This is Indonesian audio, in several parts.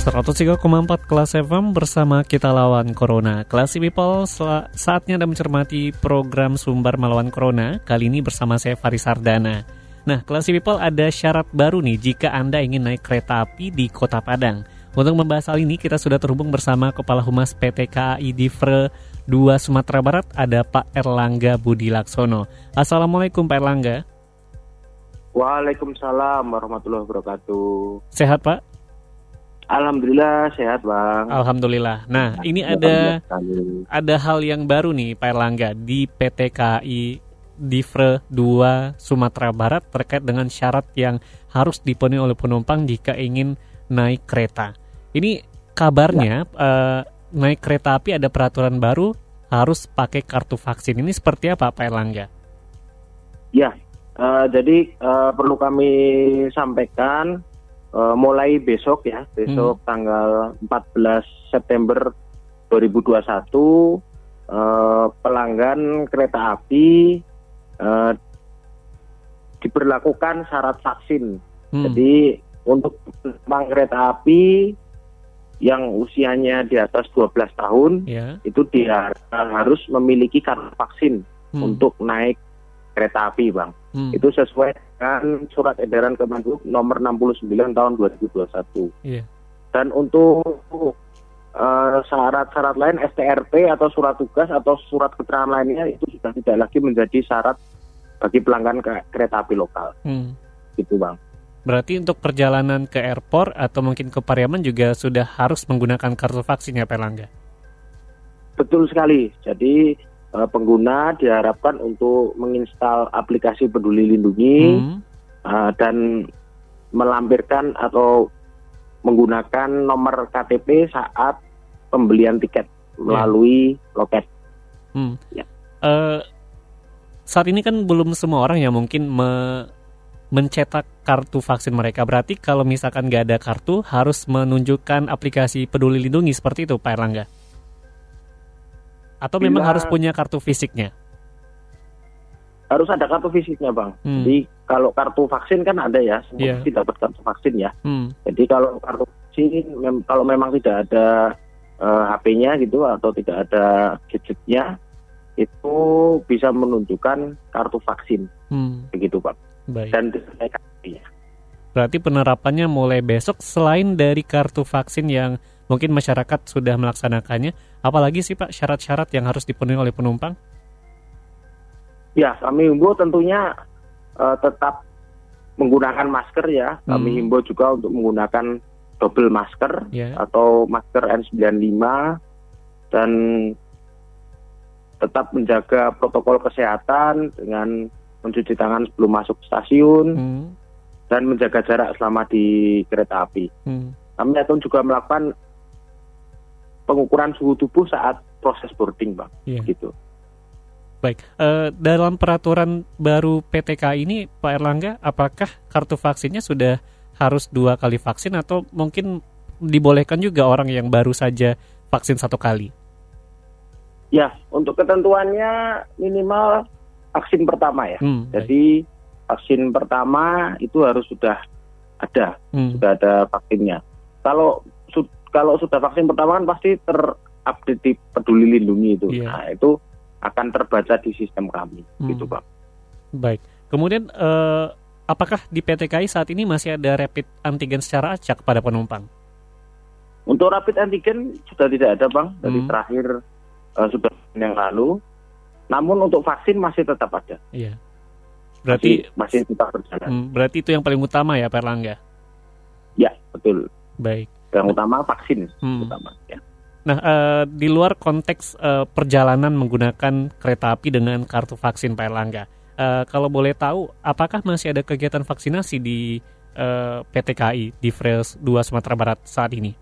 Empat kelas FM bersama kita lawan Corona. Kelas People saatnya Anda mencermati program Sumber Melawan Corona. Kali ini bersama saya Faris Sardana. Nah, Kelas People ada syarat baru nih jika Anda ingin naik kereta api di Kota Padang. Untuk membahas hal ini kita sudah terhubung bersama Kepala Humas PT KAI Divre 2 Sumatera Barat ada Pak Erlangga Budi Laksono. Assalamualaikum Pak Erlangga. Waalaikumsalam warahmatullahi wabarakatuh. Sehat Pak? Alhamdulillah sehat bang. Alhamdulillah. Nah ini ada ada hal yang baru nih Pak Erlangga di PT KAI Divre 2 Sumatera Barat terkait dengan syarat yang harus dipenuhi oleh penumpang jika ingin naik kereta. Ini kabarnya ya. uh, naik kereta api ada peraturan baru harus pakai kartu vaksin. Ini seperti apa Pak Erlangga? Ya, uh, jadi uh, perlu kami sampaikan uh, mulai besok ya, besok hmm. tanggal 14 September 2021 uh, pelanggan kereta api uh, diberlakukan syarat vaksin. Hmm. Jadi untuk penumpang kereta api yang usianya di atas 12 tahun yeah. itu dia harus memiliki kartu vaksin hmm. untuk naik kereta api, Bang. Hmm. Itu sesuai dengan surat edaran Kemendikbud nomor 69 tahun 2021. Yeah. Dan untuk eh, syarat-syarat uh, lain STRP atau surat tugas atau surat keterangan lainnya itu sudah tidak lagi menjadi syarat bagi pelanggan ke kereta api lokal. Hmm. Gitu, Bang. Berarti untuk perjalanan ke airport atau mungkin ke Pariaman juga sudah harus menggunakan kartu vaksin ya, Pelangga? Betul sekali. Jadi uh, pengguna diharapkan untuk menginstal aplikasi Peduli Lindungi hmm. uh, dan melampirkan atau menggunakan nomor KTP saat pembelian tiket melalui yeah. loket. Hmm. Ya. Uh, saat ini kan belum semua orang yang mungkin me mencetak kartu vaksin mereka. Berarti kalau misalkan nggak ada kartu harus menunjukkan aplikasi Peduli Lindungi seperti itu, Pak Erlangga. Atau Bila, memang harus punya kartu fisiknya? Harus ada kartu fisiknya, Bang. Hmm. Jadi kalau kartu vaksin kan ada ya, semua yeah. dapat kartu vaksin ya. Hmm. Jadi kalau kartu vaksin, mem kalau memang tidak ada uh, eh, HP-nya gitu atau tidak ada gadgetnya, itu bisa menunjukkan kartu vaksin, hmm. begitu, Pak. Baik. Dan ya. Berarti penerapannya mulai besok selain dari kartu vaksin yang mungkin masyarakat sudah melaksanakannya, apalagi sih Pak syarat-syarat yang harus dipenuhi oleh penumpang? Ya, kami himbau tentunya uh, tetap menggunakan masker ya. Kami hmm. himbau juga untuk menggunakan double masker yeah. atau masker N95 dan tetap menjaga protokol kesehatan dengan mencuci tangan sebelum masuk stasiun hmm. dan menjaga jarak selama di kereta api. Hmm. Kami akan juga melakukan pengukuran suhu tubuh saat proses boarding, bang. Yeah. Gitu. Baik, uh, dalam peraturan baru PTK ini, Pak Erlangga, apakah kartu vaksinnya sudah harus dua kali vaksin atau mungkin dibolehkan juga orang yang baru saja vaksin satu kali? Ya, untuk ketentuannya minimal vaksin pertama ya. Hmm, Jadi vaksin pertama itu harus sudah ada, hmm. sudah ada vaksinnya. Kalau kalau sudah vaksin pertama kan pasti terupdate di peduli lindungi itu. Yeah. Nah, itu akan terbaca di sistem kami, hmm. gitu Pak. Baik. Kemudian eh, apakah di PTKI saat ini masih ada rapid antigen secara acak pada penumpang? Untuk rapid antigen sudah tidak ada, Bang. Dari hmm. terakhir uh, sudah yang lalu. Namun untuk vaksin masih tetap ada. Iya. Berarti masih, masih tetap berjalan. Hmm, berarti itu yang paling utama ya, Pak Erlangga? Ya, betul. Baik yang utama vaksin hmm. utama ya. Nah, uh, di luar konteks uh, perjalanan menggunakan kereta api dengan kartu vaksin Pak Erlangga, uh, kalau boleh tahu, apakah masih ada kegiatan vaksinasi di uh, PT KAI di Fresh 2 Sumatera Barat saat ini?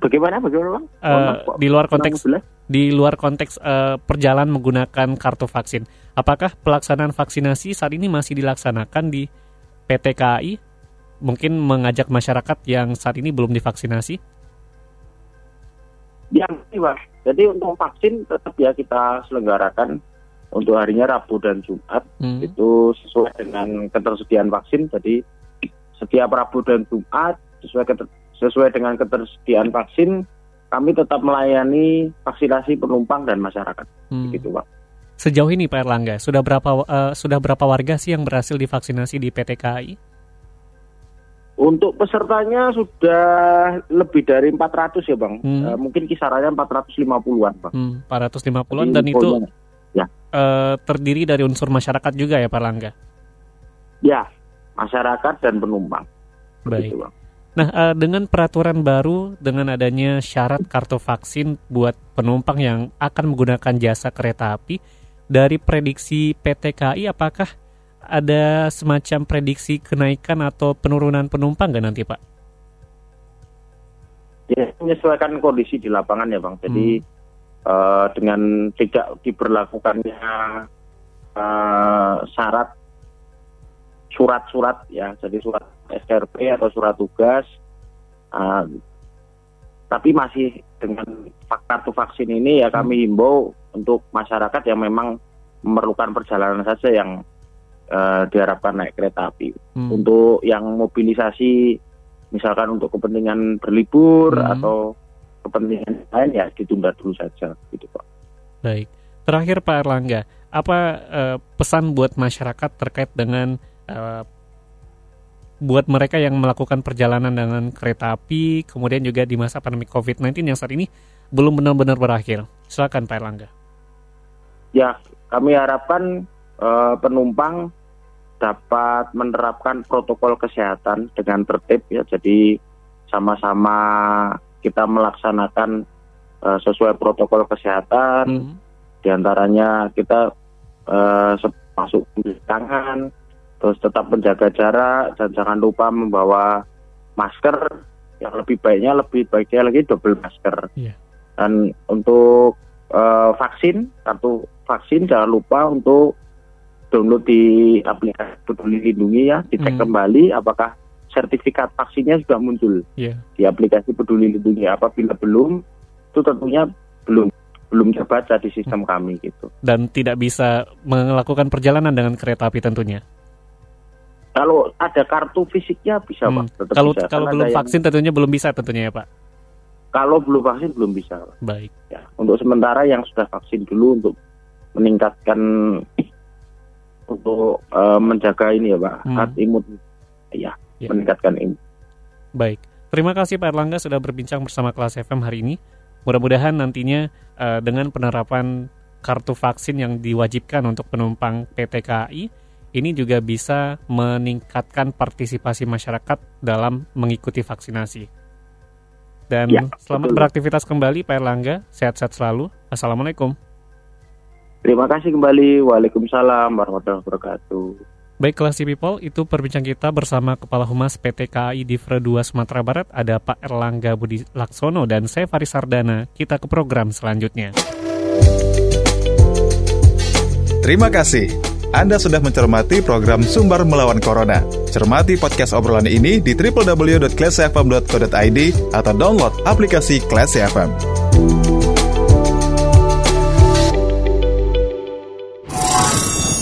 Bagaimana bagaimana bang? Uh, di luar konteks di luar konteks uh, perjalanan menggunakan kartu vaksin, apakah pelaksanaan vaksinasi saat ini masih dilaksanakan di PT KAI? Mungkin mengajak masyarakat yang saat ini belum divaksinasi? Ya, bang. Jadi untuk vaksin tetap ya kita selenggarakan untuk harinya Rabu dan Jumat hmm. itu sesuai dengan ketersediaan vaksin. Jadi setiap Rabu dan Jumat sesuai keter, sesuai dengan ketersediaan vaksin kami tetap melayani vaksinasi penumpang dan masyarakat. Hmm. Begitu, Pak. Sejauh ini Pak Erlangga, sudah berapa uh, sudah berapa warga sih yang berhasil divaksinasi di PT KAI? Untuk pesertanya sudah lebih dari 400 ya Bang. Hmm. Uh, mungkin kisarannya 450-an Bang. Hmm, 450-an dan itu ya. uh, terdiri dari unsur masyarakat juga ya Pak Langga? Ya, masyarakat dan penumpang. Baik. Begitu, Nah, uh, dengan peraturan baru dengan adanya syarat kartu vaksin buat penumpang yang akan menggunakan jasa kereta api, dari prediksi PT KAI apakah ada semacam prediksi kenaikan atau penurunan penumpang nggak nanti, Pak? Ya, menyesuaikan kondisi di lapangan ya, Bang. Jadi hmm uh, dengan tidak diberlakukannya uh, syarat surat-surat ya, jadi surat SRP atau surat tugas, uh, tapi masih dengan kartu vaksin ini ya kami himbau untuk masyarakat yang memang memerlukan perjalanan saja yang uh, diharapkan naik kereta api. Hmm. Untuk yang mobilisasi misalkan untuk kepentingan berlibur hmm. atau kepentingan lain ya ditunda dulu saja gitu Pak. Baik. Terakhir Pak Erlangga, apa uh, pesan buat masyarakat terkait dengan uh, buat mereka yang melakukan perjalanan dengan kereta api, kemudian juga di masa pandemi COVID-19 yang saat ini belum benar-benar berakhir. Silakan Pak Erlangga. Ya, kami harapkan uh, penumpang dapat menerapkan protokol kesehatan dengan tertib ya. Jadi sama-sama kita melaksanakan uh, sesuai protokol kesehatan. Hmm. Di antaranya kita uh, masuk tangan, terus tetap menjaga jarak dan jangan lupa membawa masker. Yang lebih baiknya lebih baiknya lagi double masker. Yeah. Dan untuk uh, vaksin, kartu vaksin jangan lupa untuk download di aplikasi Peduli Lindungi ya, dicek hmm. kembali apakah sertifikat vaksinnya sudah muncul yeah. di aplikasi Peduli Lindungi. Apabila belum, itu tentunya belum belum terbaca di sistem kami gitu. Dan tidak bisa melakukan perjalanan dengan kereta api tentunya. Kalau ada kartu fisiknya bisa hmm. pak. kalau bisa. kalau belum vaksin yang... tentunya belum bisa tentunya ya pak. Kalau belum vaksin belum bisa. Pak. Baik. Ya, untuk sementara yang sudah vaksin dulu untuk meningkatkan untuk uh, menjaga ini ya pak, hmm. herd imun. Ya ya. meningkatkan ini. Baik, terima kasih Pak Erlangga sudah berbincang bersama kelas FM hari ini. Mudah-mudahan nantinya uh, dengan penerapan kartu vaksin yang diwajibkan untuk penumpang PT KAI ini juga bisa meningkatkan partisipasi masyarakat dalam mengikuti vaksinasi. Dan ya, selamat betul. beraktivitas kembali Pak Erlangga, sehat-sehat selalu. Assalamualaikum. Terima kasih kembali. Waalaikumsalam warahmatullahi wabarakatuh. Baik kelas People, itu perbincang kita bersama Kepala Humas PT KAI Divre 2 Sumatera Barat, ada Pak Erlangga Budi Laksono dan saya Faris Sardana. Kita ke program selanjutnya. Terima kasih. Anda sudah mencermati program Sumber Melawan Corona. Cermati podcast obrolan ini di www.classfm.co.id atau download aplikasi Class FM.